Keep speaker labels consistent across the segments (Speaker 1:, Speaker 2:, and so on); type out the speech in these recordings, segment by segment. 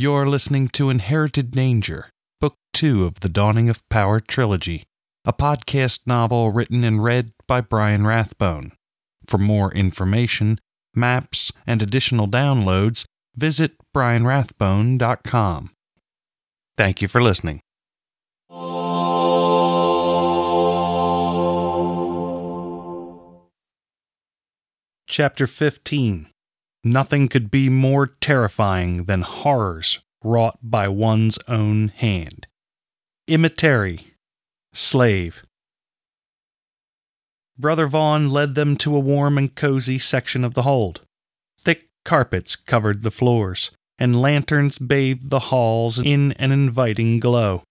Speaker 1: You're listening to Inherited Danger, Book 2 of the Dawning of Power trilogy, a podcast novel written and read by Brian Rathbone. For more information, maps, and additional downloads, visit brianrathbone.com. Thank you for listening. Chapter 15 Nothing could be more terrifying than horrors wrought by one's own hand. Imiteri, slave. Brother Vaughn led them to a warm and cozy section of the hold. Thick carpets covered the floors, and lanterns bathed the halls in an inviting glow.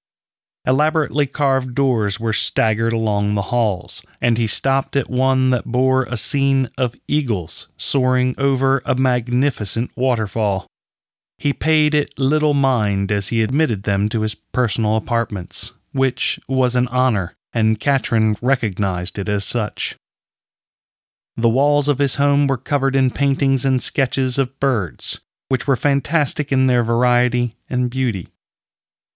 Speaker 1: Elaborately carved doors were staggered along the halls, and he stopped at one that bore a scene of eagles soaring over a magnificent waterfall. He paid it little mind as he admitted them to his personal apartments, which was an honor, and Catrin recognized it as such. The walls of his home were covered in paintings and sketches of birds, which were fantastic in their variety and beauty.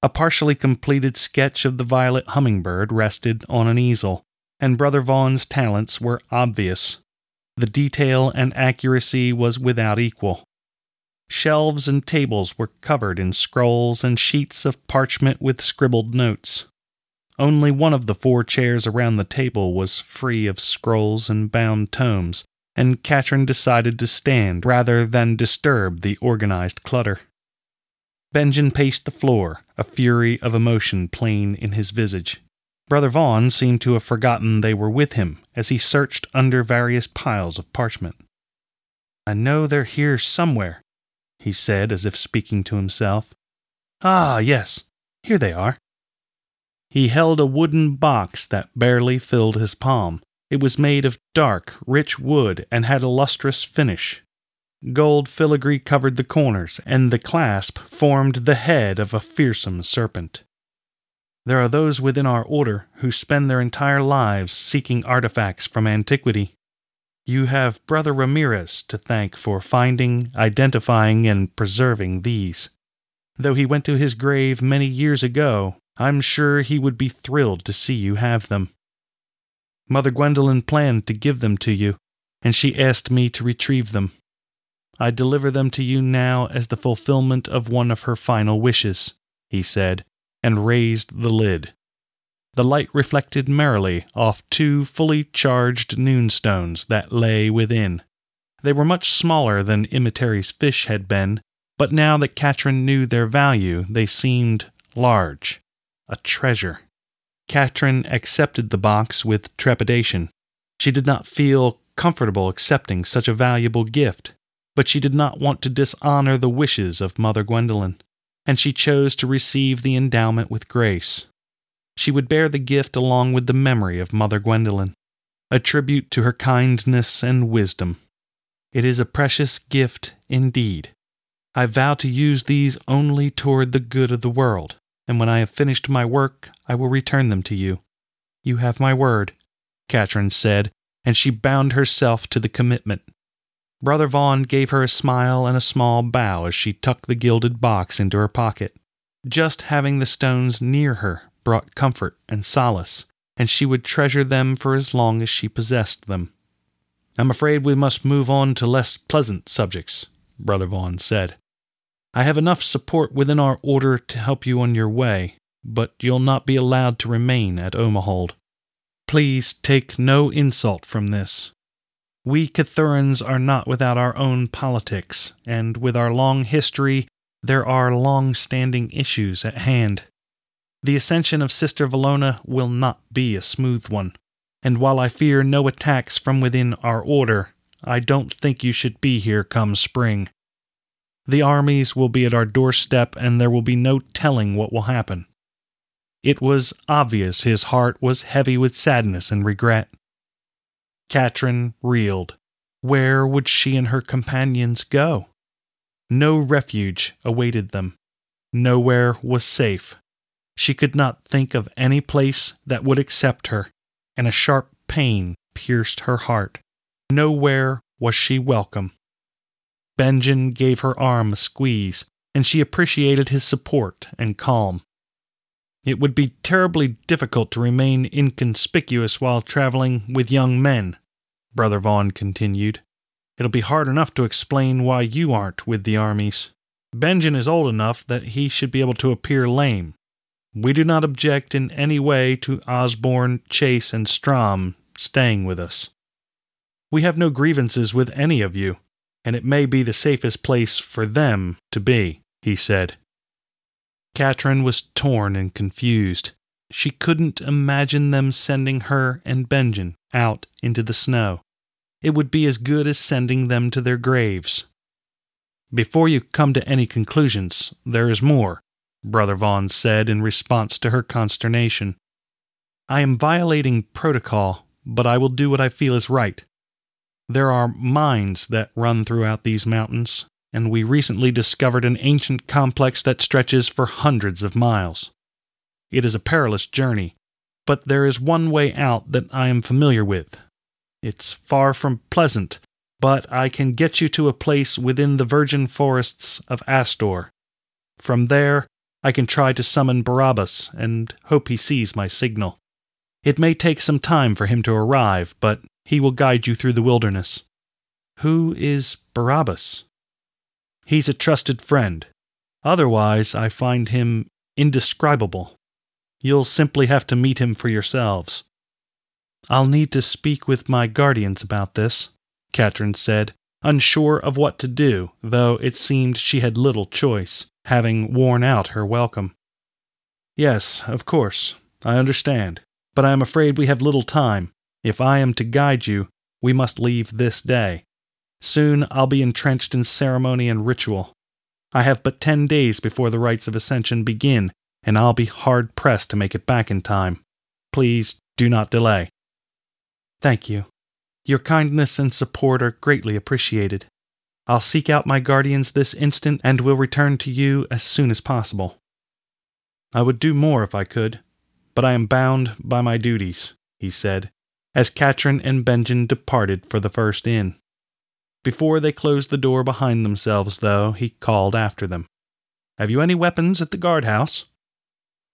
Speaker 1: A partially completed sketch of the violet hummingbird rested on an easel, and Brother Vaughn's talents were obvious. The detail and accuracy was without equal. Shelves and tables were covered in scrolls and sheets of parchment with scribbled notes. Only one of the four chairs around the table was free of scrolls and bound tomes, and Catrin decided to stand rather than disturb the organized clutter. Benjin paced the floor, a fury of emotion plain in his visage. Brother Vaughn seemed to have forgotten they were with him as he searched under various piles of parchment. I know they're here somewhere, he said as if speaking to himself. Ah, yes, here they are. He held a wooden box that barely filled his palm. It was made of dark, rich wood and had a lustrous finish. Gold filigree covered the corners, and the clasp formed the head of a fearsome serpent. There are those within our order who spend their entire lives seeking artifacts from antiquity. You have Brother Ramirez to thank for finding, identifying, and preserving these. Though he went to his grave many years ago, I'm sure he would be thrilled to see you have them. Mother Gwendolen planned to give them to you, and she asked me to retrieve them. I deliver them to you now as the fulfillment of one of her final wishes, he said, and raised the lid. The light reflected merrily off two fully charged noonstones that lay within. They were much smaller than Imiteri's fish had been, but now that Catrin knew their value, they seemed large. A treasure. Catrin accepted the box with trepidation. She did not feel comfortable accepting such a valuable gift but she did not want to dishonor the wishes of Mother Gwendolen, and she chose to receive the endowment with grace. She would bear the gift along with the memory of Mother Gwendolen, a tribute to her kindness and wisdom. It is a precious gift indeed. I vow to use these only toward the good of the world, and when I have finished my work, I will return them to you. You have my word, Catrin said, and she bound herself to the commitment. Brother Vaughn gave her a smile and a small bow as she tucked the gilded box into her pocket. Just having the stones near her brought comfort and solace, and she would treasure them for as long as she possessed them. I'm afraid we must move on to less pleasant subjects, Brother Vaughn said. I have enough support within our order to help you on your way, but you'll not be allowed to remain at Omahold. Please take no insult from this. We Cathurans are not without our own politics, and with our long history, there are long standing issues at hand. The ascension of Sister Valona will not be a smooth one, and while I fear no attacks from within our order, I don't think you should be here come spring. The armies will be at our doorstep, and there will be no telling what will happen. It was obvious his heart was heavy with sadness and regret. Catrin reeled. Where would she and her companions go? No refuge awaited them. Nowhere was safe. She could not think of any place that would accept her, and a sharp pain pierced her heart. Nowhere was she welcome. Benjin gave her arm a squeeze, and she appreciated his support and calm. It would be terribly difficult to remain inconspicuous while traveling with young men, Brother Vaughn continued. It'll be hard enough to explain why you aren't with the armies. Benjin is old enough that he should be able to appear lame. We do not object in any way to Osborne, Chase, and Strom staying with us. We have no grievances with any of you, and it may be the safest place for them to be, he said. Catrin was torn and confused. She couldn't imagine them sending her and Benjin out into the snow. It would be as good as sending them to their graves. Before you come to any conclusions, there is more, Brother Vaughn said in response to her consternation. I am violating protocol, but I will do what I feel is right. There are mines that run throughout these mountains, and we recently discovered an ancient complex that stretches for hundreds of miles. It is a perilous journey, but there is one way out that I am familiar with. It's far from pleasant, but I can get you to a place within the virgin forests of Astor. From there, I can try to summon Barabbas and hope he sees my signal. It may take some time for him to arrive, but he will guide you through the wilderness. Who is Barabbas? He's a trusted friend. Otherwise, I find him indescribable. You'll simply have to meet him for yourselves. I'll need to speak with my guardians about this, Catrin said, unsure of what to do, though it seemed she had little choice, having worn out her welcome. Yes, of course, I understand, but I am afraid we have little time. If I am to guide you, we must leave this day. Soon I'll be entrenched in ceremony and ritual. I have but ten days before the rites of ascension begin, and I'll be hard pressed to make it back in time. Please do not delay. Thank you. Your kindness and support are greatly appreciated. I'll seek out my guardians this instant and will return to you as soon as possible. I would do more if I could, but I am bound by my duties, he said, as Catrin and Benjin departed for the first inn. Before they closed the door behind themselves, though, he called after them. Have you any weapons at the guardhouse?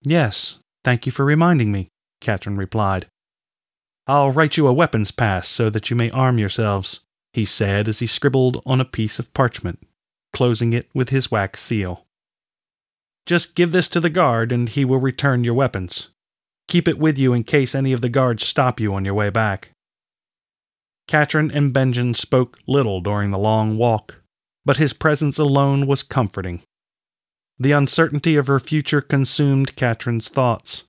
Speaker 1: Yes, thank you for reminding me, Catrin replied. I'll write you a weapons pass so that you may arm yourselves, he said as he scribbled on a piece of parchment, closing it with his wax seal. Just give this to the guard and he will return your weapons. Keep it with you in case any of the guards stop you on your way back. Catrin and Benjin spoke little during the long walk, but his presence alone was comforting. The uncertainty of her future consumed Catrin's thoughts.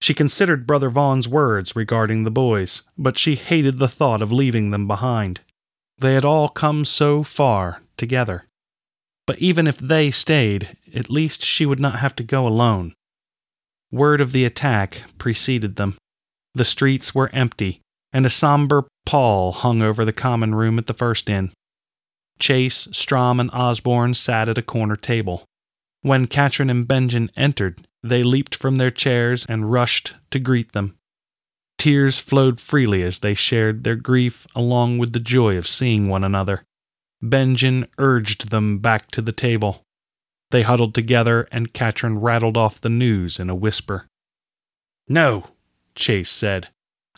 Speaker 1: She considered Brother Vaughn's words regarding the boys, but she hated the thought of leaving them behind. They had all come so far together. But even if they stayed, at least she would not have to go alone. Word of the attack preceded them. The streets were empty, and a somber pall hung over the common room at the first inn. Chase, Strom, and Osborne sat at a corner table. When Catrin and Benjin entered, they leaped from their chairs and rushed to greet them. Tears flowed freely as they shared their grief along with the joy of seeing one another. Benjin urged them back to the table. They huddled together, and Catrin rattled off the news in a whisper. No, Chase said.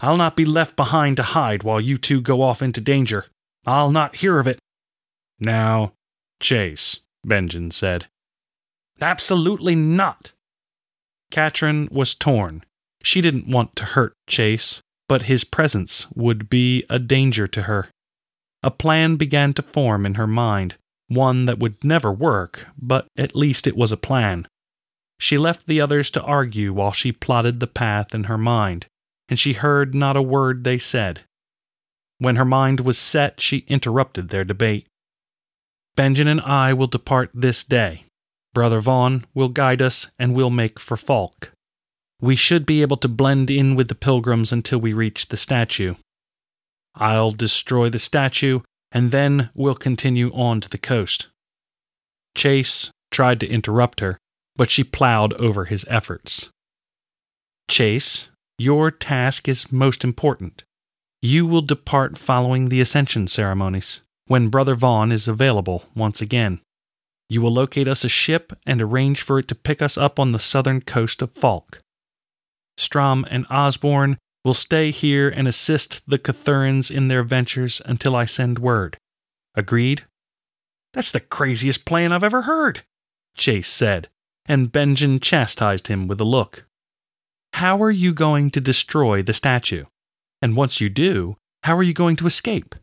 Speaker 1: I'll not be left behind to hide while you two go off into danger. I'll not hear of it. Now, Chase, Benjin said. Absolutely not. Catrin was torn. She didn't want to hurt Chase, but his presence would be a danger to her. A plan began to form in her mind, one that would never work, but at least it was a plan. She left the others to argue while she plotted the path in her mind, and she heard not a word they said. When her mind was set, she interrupted their debate. Benjin and I will depart this day. Brother Vaughn will guide us, and we'll make for Falk. We should be able to blend in with the pilgrims until we reach the statue. I'll destroy the statue, and then we'll continue on to the coast. Chase tried to interrupt her, but she plowed over his efforts. Chase, your task is most important. You will depart following the ascension ceremonies, when Brother Vaughn is available once again. You will locate us a ship and arrange for it to pick us up on the southern coast of Falk. Strom and Osborne will stay here and assist the Cathurans in their ventures until I send word. Agreed? That's the craziest plan I've ever heard, Chase said, and Benjin chastised him with a look. How are you going to destroy the statue? And once you do, how are you going to escape?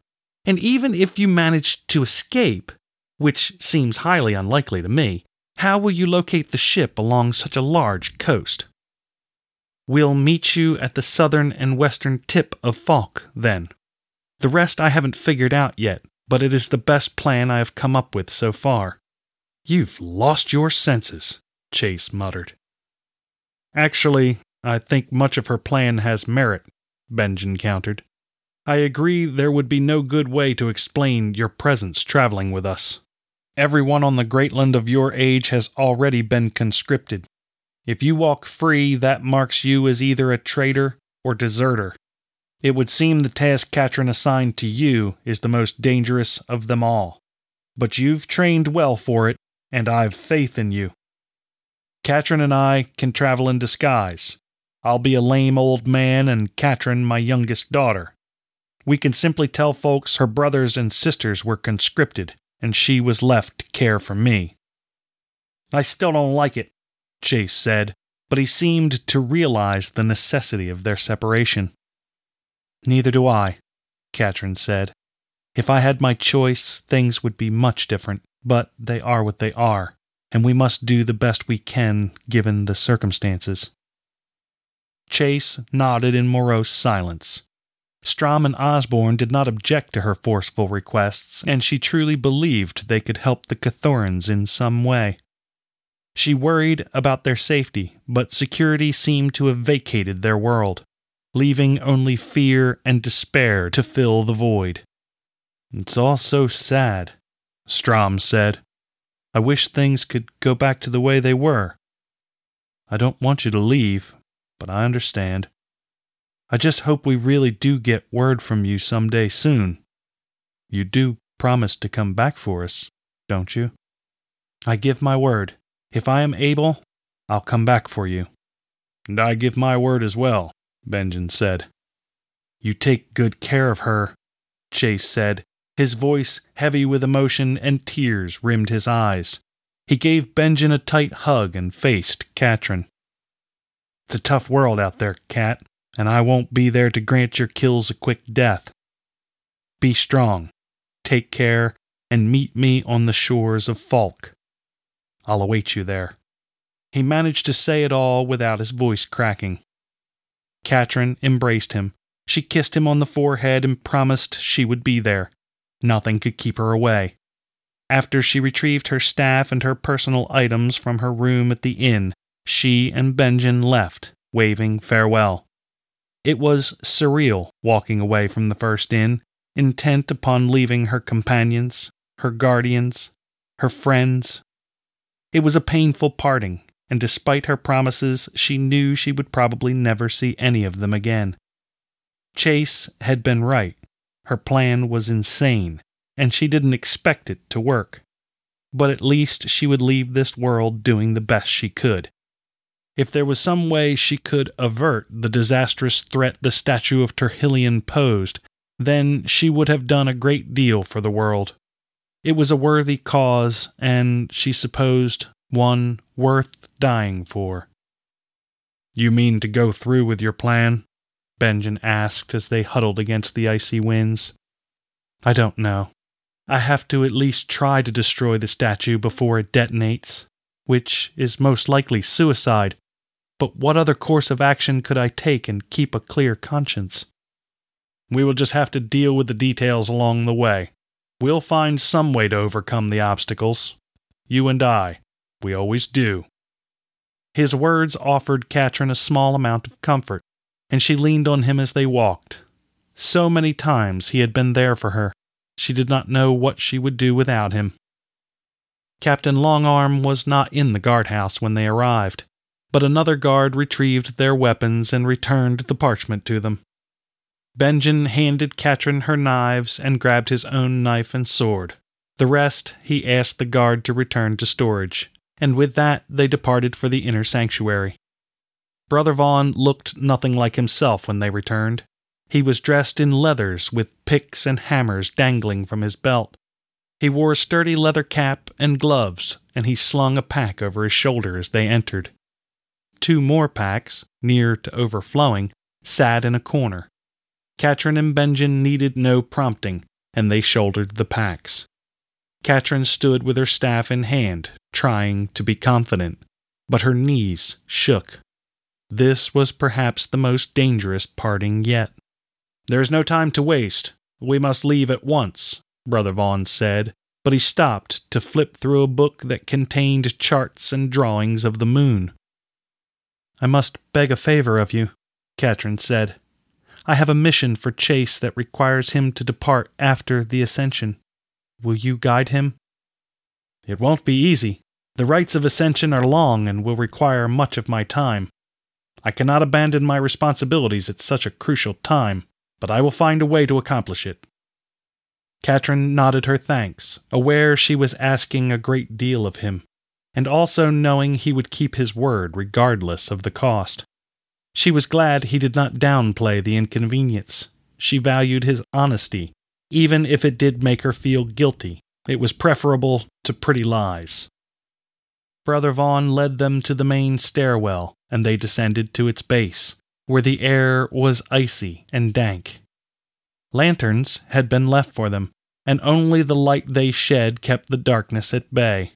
Speaker 1: And even if you manage to escape, which seems highly unlikely to me, how will you locate the ship along such a large coast? We'll meet you at the southern and western tip of Falk, then. The rest I haven't figured out yet, but it is the best plan I have come up with so far. You've lost your senses, Chase muttered. Actually, I think much of her plan has merit, Benjin countered. I agree there would be no good way to explain your presence traveling with us. Everyone on the Greatland of your age has already been conscripted. If you walk free, that marks you as either a traitor or deserter. It would seem the task Catrin assigned to you is the most dangerous of them all. But you've trained well for it, and I've faith in you. Catrin and I can travel in disguise. I'll be a lame old man, and Catrin my youngest daughter. We can simply tell folks her brothers and sisters were conscripted, and she was left to care for me. I still don't like it, Chase said, but he seemed to realize the necessity of their separation. Neither do I, Catrin said. If I had my choice, things would be much different, but they are what they are and we must do the best we can given the circumstances. Chase nodded in morose silence. Strom and Osborne did not object to her forceful requests, and she truly believed they could help the Cathurans in some way. She worried about their safety, but security seemed to have vacated their world, leaving only fear and despair to fill the void. It's all so sad, Strom said. I wish things could go back to the way they were. I don't want you to leave, but I understand. I just hope we really do get word from you some day soon. You do promise to come back for us, don't you? I give my word. If I am able, I'll come back for you. And I give my word as well, Benjin said. You take good care of her, Chase said, his voice heavy with emotion, and tears rimmed his eyes. He gave Benjin a tight hug and faced Catrin. It's a tough world out there, Kat, and I won't be there to grant your kills a quick death. Be strong, take care, and meet me on the shores of Falk. I'll await you there. He managed to say it all without his voice cracking. Catrin embraced him. She kissed him on the forehead and promised she would be there. Nothing could keep her away. After she retrieved her staff and her personal items from her room at the inn, she and Benjin left, waving farewell. It was surreal walking away from the first inn, intent upon leaving her companions, her guardians, her friends. It was a painful parting, and despite her promises, she knew she would probably never see any of them again. Chase had been right. Her plan was insane, and she didn't expect it to work. But at least she would leave this world doing the best she could. If there was some way she could avert the disastrous threat the statue of Terhillion posed, then she would have done a great deal for the world. It was a worthy cause, and she supposed one worth dying for. You mean to go through with your plan? Benjin asked as they huddled against the icy winds. I don't know. I have to at least try to destroy the statue before it detonates, which is most likely suicide. But what other course of action could I take and keep a clear conscience? We will just have to deal with the details along the way. We'll find some way to overcome the obstacles. You and I. We always do. His words offered Catrin a small amount of comfort, and she leaned on him as they walked. So many times he had been there for her, she did not know what she would do without him. Captain Longarm was not in the guardhouse when they arrived, but another guard retrieved their weapons and returned the parchment to them. Benjin handed Catrin her knives and grabbed his own knife and sword. The rest he asked the guard to return to storage, and with that they departed for the inner sanctuary. Brother Vaughn looked nothing like himself when they returned. He was dressed in leathers with picks and hammers dangling from his belt. He wore a sturdy leather cap and gloves, and he slung a pack over his shoulder as they entered. Two more packs, near to overflowing, sat in a corner. Catrin and Benjin needed no prompting, and they shouldered the packs. Catrin stood with her staff in hand, trying to be confident, but her knees shook. This was perhaps the most dangerous parting yet. There is no time to waste. We must leave at once, Brother Vaughn said, but he stopped to flip through a book that contained charts and drawings of the moon. I must beg a favor of you, Catrin said. I have a mission for Chase that requires him to depart after the ascension. Will you guide him? It won't be easy. The rites of ascension are long and will require much of my time. I cannot abandon my responsibilities at such a crucial time, but I will find a way to accomplish it. Catrin nodded her thanks, aware she was asking a great deal of him and also knowing he would keep his word regardless of the cost. She was glad he did not downplay the inconvenience. She valued his honesty, even if it did make her feel guilty. It was preferable to pretty lies. Brother Vaughn led them to the main stairwell, and they descended to its base, where the air was icy and dank. Lanterns had been left for them, and only the light they shed kept the darkness at bay.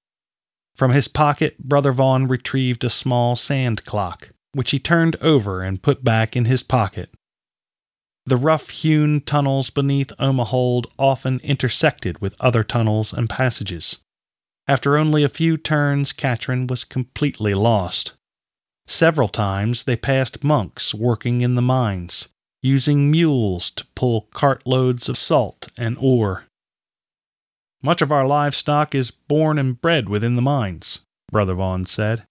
Speaker 1: From his pocket, Brother Vaughn retrieved a small sand clock, which he turned over and put back in his pocket. The rough hewn tunnels beneath Omahold often intersected with other tunnels and passages. After only a few turns, Catrin was completely lost. Several times they passed monks working in the mines, using mules to pull cartloads of salt and ore. Much of our livestock is born and bred within the mines, Brother Vaughn said.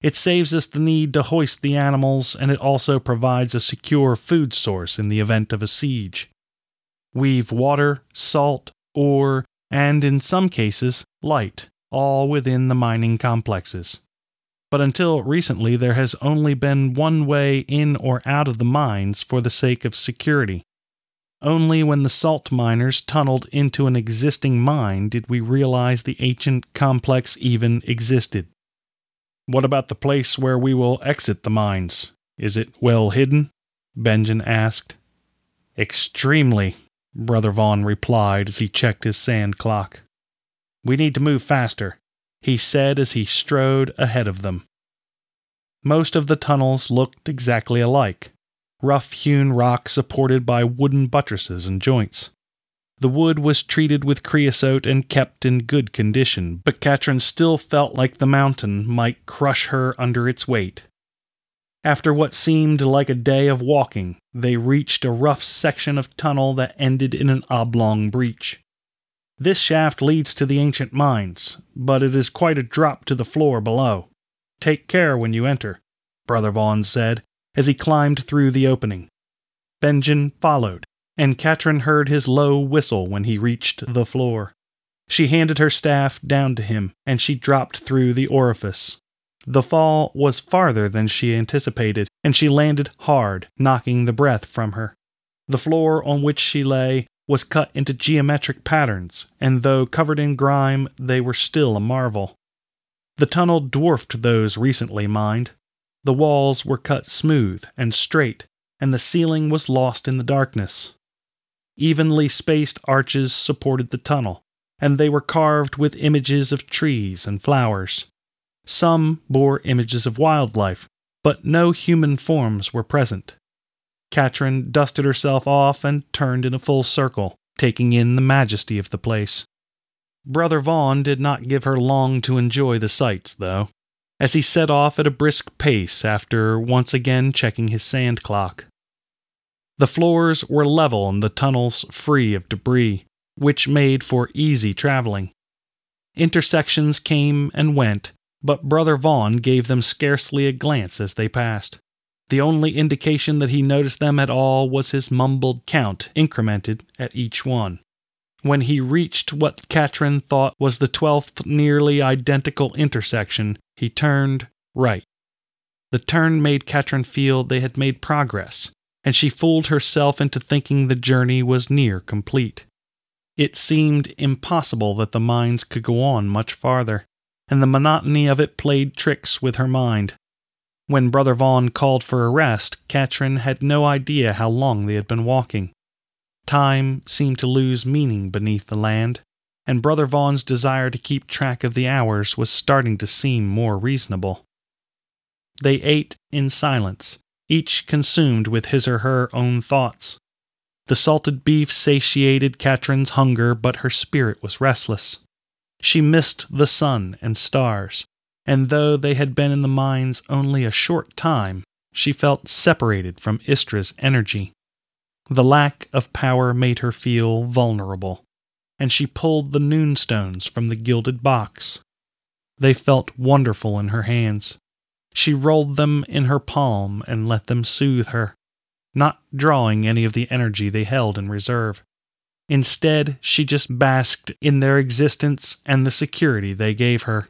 Speaker 1: It saves us the need to hoist the animals, and it also provides a secure food source in the event of a siege. We've water, salt, ore, and in some cases, light, all within the mining complexes. But until recently, there has only been one way in or out of the mines for the sake of security. Only when the salt miners tunneled into an existing mine did we realize the ancient complex even existed. What about the place where we will exit the mines? Is it well hidden? Benjin asked. Extremely, Brother Vaughn replied as he checked his sand clock. We need to move faster, he said as he strode ahead of them. Most of the tunnels looked exactly alike rough hewn rock supported by wooden buttresses and joints. The wood was treated with creosote and kept in good condition, but Catrin still felt like the mountain might crush her under its weight. After what seemed like a day of walking, they reached a rough section of tunnel that ended in an oblong breach. This shaft leads to the ancient mines, but it is quite a drop to the floor below. Take care when you enter, Brother Vaughn said, as he climbed through the opening. Benjin followed, and Catrin heard his low whistle when he reached the floor. She handed her staff down to him, and she dropped through the orifice. The fall was farther than she anticipated, and she landed hard, knocking the breath from her. The floor on which she lay was cut into geometric patterns, and though covered in grime, they were still a marvel. The tunnel dwarfed those recently mined. The walls were cut smooth and straight, and the ceiling was lost in the darkness. Evenly spaced arches supported the tunnel, and they were carved with images of trees and flowers. Some bore images of wildlife, but no human forms were present. Catrin dusted herself off and turned in a full circle, taking in the majesty of the place. Brother Vaughn did not give her long to enjoy the sights, though, as he set off at a brisk pace after once again checking his sand clock. The floors were level and the tunnels free of debris, which made for easy traveling. Intersections came and went, but Brother Vaughn gave them scarcely a glance as they passed. The only indication that he noticed them at all was his mumbled count, incremented at each one. When he reached what Catrin thought was the twelfth nearly identical intersection, he turned right. The turn made Catrin feel they had made progress, and she fooled herself into thinking the journey was near complete. It seemed impossible that the mines could go on much farther, and the monotony of it played tricks with her mind. When Brother Vaughn called for a rest, Catrin had no idea how long they had been walking. Time seemed to lose meaning beneath the land, and Brother Vaughn's desire to keep track of the hours was starting to seem more reasonable. They ate in silence, each consumed with his or her own thoughts. The salted beef satiated Catrin's hunger, but her spirit was restless. She missed the sun and stars, and though they had been in the mines only a short time, she felt separated from Istra's energy. The lack of power made her feel vulnerable, and she pulled the noonstones from the gilded box. They felt wonderful in her hands. She rolled them in her palm and let them soothe her not drawing any of the energy they held in reserve. Instead, she just basked in their existence and the security they gave her.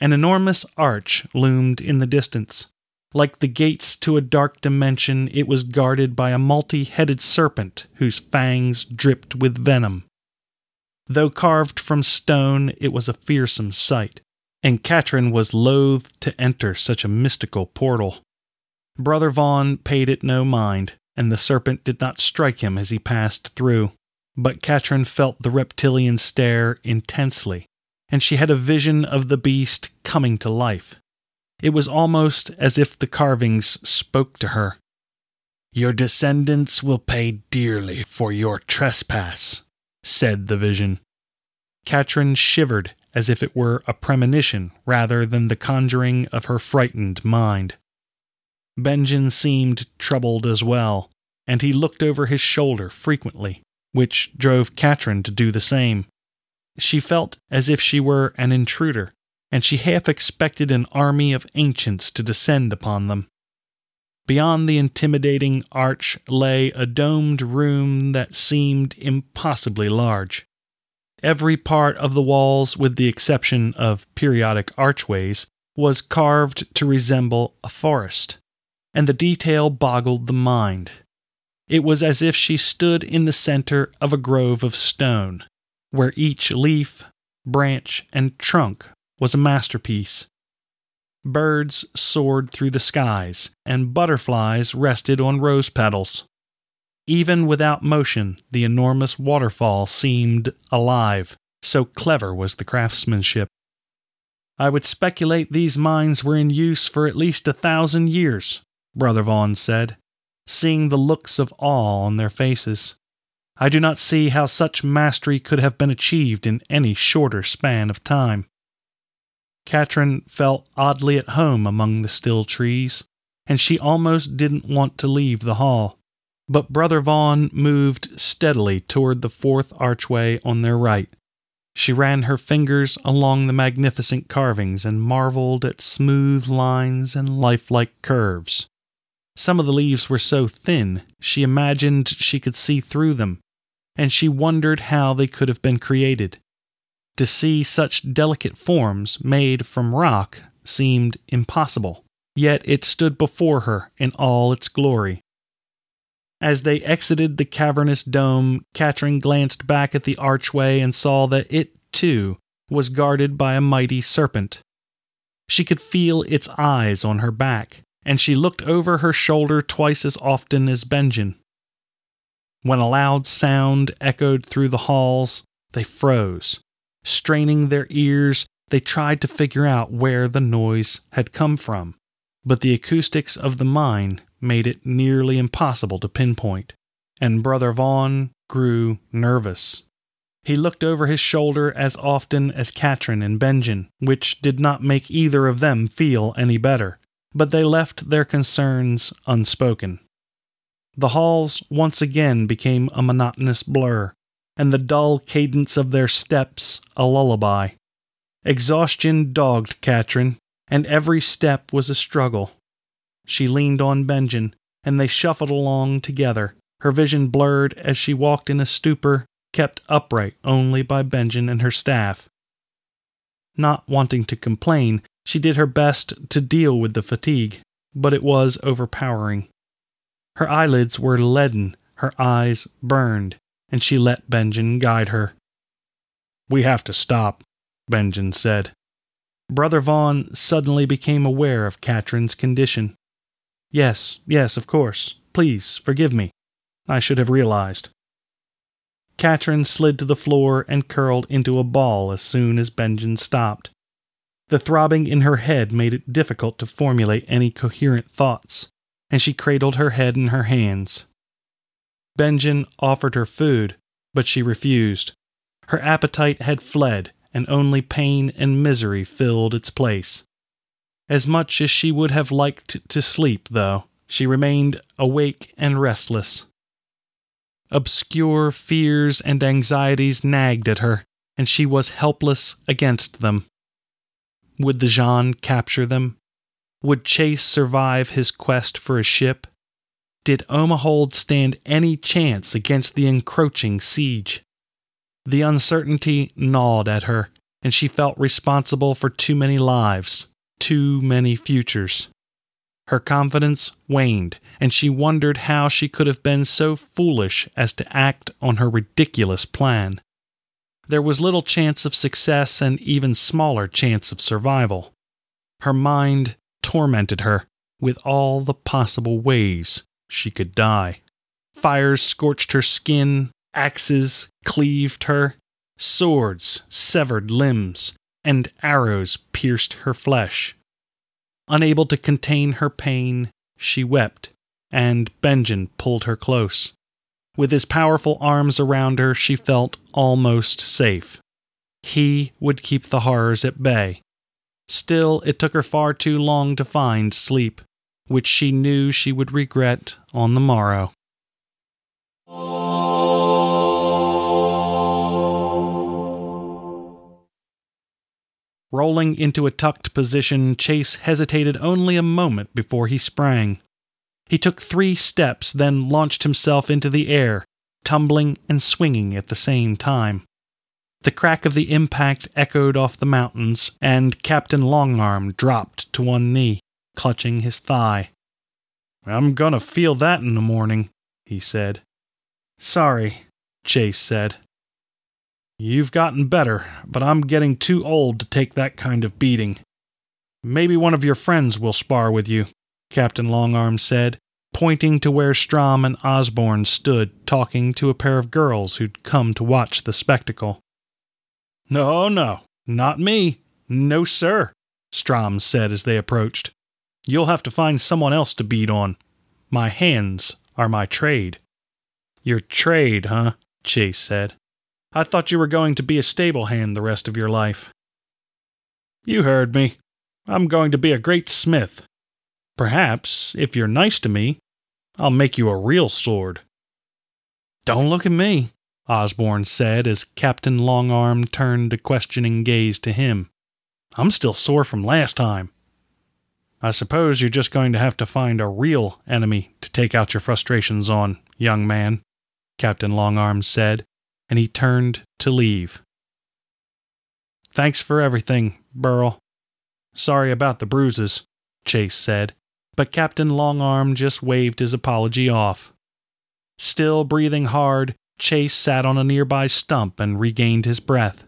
Speaker 1: An enormous arch loomed in the distance. Like the gates to a dark dimension, it was guarded by a multi headed serpent whose fangs dripped with venom. Though carved from stone, it was a fearsome sight, and Catrin was loath to enter such a mystical portal. Brother Vaughn paid it no mind, and the serpent did not strike him as he passed through. But Catrin felt the reptilian stare intensely, and she had a vision of the beast coming to life. It was almost as if the carvings spoke to her. Your descendants will pay dearly for your trespass, said the vision. Catrin shivered as if it were a premonition rather than the conjuring of her frightened mind. Benjin seemed troubled as well, and he looked over his shoulder frequently, which drove Catrin to do the same. She felt as if she were an intruder, and she half expected an army of ancients to descend upon them. Beyond the intimidating arch lay a domed room that seemed impossibly large. Every part of the walls, with the exception of periodic archways, was carved to resemble a forest and the detail boggled the mind. It was as if she stood in the center of a grove of stone, where each leaf, branch, and trunk was a masterpiece. Birds soared through the skies, and butterflies rested on rose petals. Even without motion, the enormous waterfall seemed alive, so clever was the craftsmanship. I would speculate these mines were in use for at least a thousand years, Brother Vaughn said, seeing the looks of awe on their faces. I do not see how such mastery could have been achieved in any shorter span of time. Catrin felt oddly at home among the still trees, and she almost didn't want to leave the hall. But Brother Vaughn moved steadily toward the fourth archway on their right. She ran her fingers along the magnificent carvings and marveled at smooth lines and lifelike curves. Some of the leaves were so thin she imagined she could see through them, and she wondered how they could have been created. To see such delicate forms made from rock seemed impossible, yet it stood before her in all its glory. As they exited the cavernous dome, Catrin glanced back at the archway and saw that it, too, was guarded by a mighty serpent. She could feel its eyes on her back, and she looked over her shoulder twice as often as Benjin. When a loud sound echoed through the halls, they froze. Straining their ears, they tried to figure out where the noise had come from, but the acoustics of the mine made it nearly impossible to pinpoint, and Brother Vaughn grew nervous. He looked over his shoulder as often as Catrin and Benjin, which did not make either of them feel any better, but they left their concerns unspoken. The halls once again became a monotonous blur, and the dull cadence of their steps a lullaby. Exhaustion dogged Catrin, and every step was a struggle. She leaned on Benjin, and they shuffled along together, her vision blurred as she walked in a stupor kept upright only by Benjin and her staff. Not wanting to complain, she did her best to deal with the fatigue, but it was overpowering. Her eyelids were leaden, her eyes burned, and she let Benjin guide her. We have to stop, Benjin said. Brother Vaughn suddenly became aware of Catrin's condition. Yes, yes, of course. Please, forgive me. I should have realized. Catrin slid to the floor and curled into a ball as soon as Benjin stopped. The throbbing in her head made it difficult to formulate any coherent thoughts, and she cradled her head in her hands. Benjin offered her food, but she refused. Her appetite had fled, and only pain and misery filled its place. As much as she would have liked to sleep, though, she remained awake and restless. Obscure fears and anxieties nagged at her, and she was helpless against them. Would the Zjhon capture them? Would Chase survive his quest for a ship? Did Omehold stand any chance against the encroaching siege? The uncertainty gnawed at her, and she felt responsible for too many lives, too many futures. Her confidence waned, and she wondered how she could have been so foolish as to act on her ridiculous plan. There was little chance of success and even smaller chance of survival. Her mind tormented her with all the possible ways she could die. Fires scorched her skin, axes cleaved her, swords severed limbs, and arrows pierced her flesh. Unable to contain her pain, she wept, and Benjin pulled her close. With his powerful arms around her, she felt almost safe. He would keep the horrors at bay. Still, it took her far too long to find sleep, which she knew she would regret on the morrow. Rolling into a tucked position, Chase hesitated only a moment before he sprang. He took three steps, then launched himself into the air, tumbling and swinging at the same time. The crack of the impact echoed off the mountains, and Captain Longarm dropped to one knee, clutching his thigh. I'm gonna feel that in the morning, he said. Sorry, Chase said. You've gotten better, but I'm getting too old to take that kind of beating. Maybe one of your friends will spar with you, Captain Longarm said, pointing to where Strom and Osborne stood talking to a pair of girls who'd come to watch the spectacle. No, no, not me. No, sir, Strom said as they approached. You'll have to find someone else to beat on. My hands are my trade. Your trade, huh? Chase said. I thought you were going to be a stable hand the rest of your life. You heard me. I'm going to be a great smith. Perhaps, if you're nice to me, I'll make you a real sword. Don't look at me, Osborne said as Captain Longarm turned a questioning gaze to him. I'm still sore from last time. I suppose you're just going to have to find a real enemy to take out your frustrations on, young man, Captain Longarms said, and he turned to leave. Thanks for everything, Burl. Sorry about the bruises, Chase said, but Captain Longarm just waved his apology off. Still breathing hard, Chase sat on a nearby stump and regained his breath.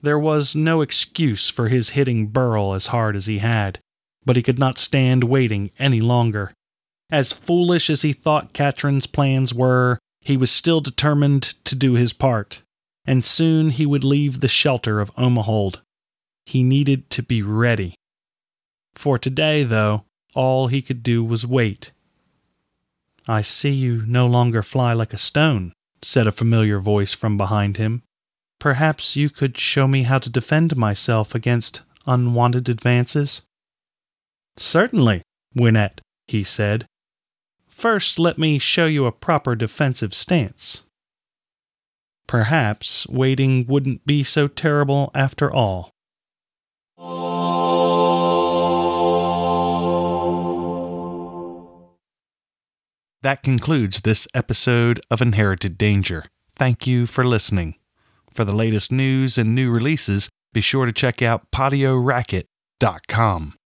Speaker 1: There was no excuse for his hitting Burl as hard as he had, but he could not stand waiting any longer. As foolish as he thought Catrin's plans were, he was still determined to do his part, and soon he would leave the shelter of Omahold. He needed to be ready. For today, though, all he could do was wait. I see you no longer fly like a stone, said a familiar voice from behind him. Perhaps you could show me how to defend myself against unwanted advances? Certainly, Wynette, he said. First, let me show you a proper defensive stance. Perhaps waiting wouldn't be so terrible after all. That concludes this episode of Inherited Danger. Thank you for listening. For the latest news and new releases, be sure to check out patioracket.com.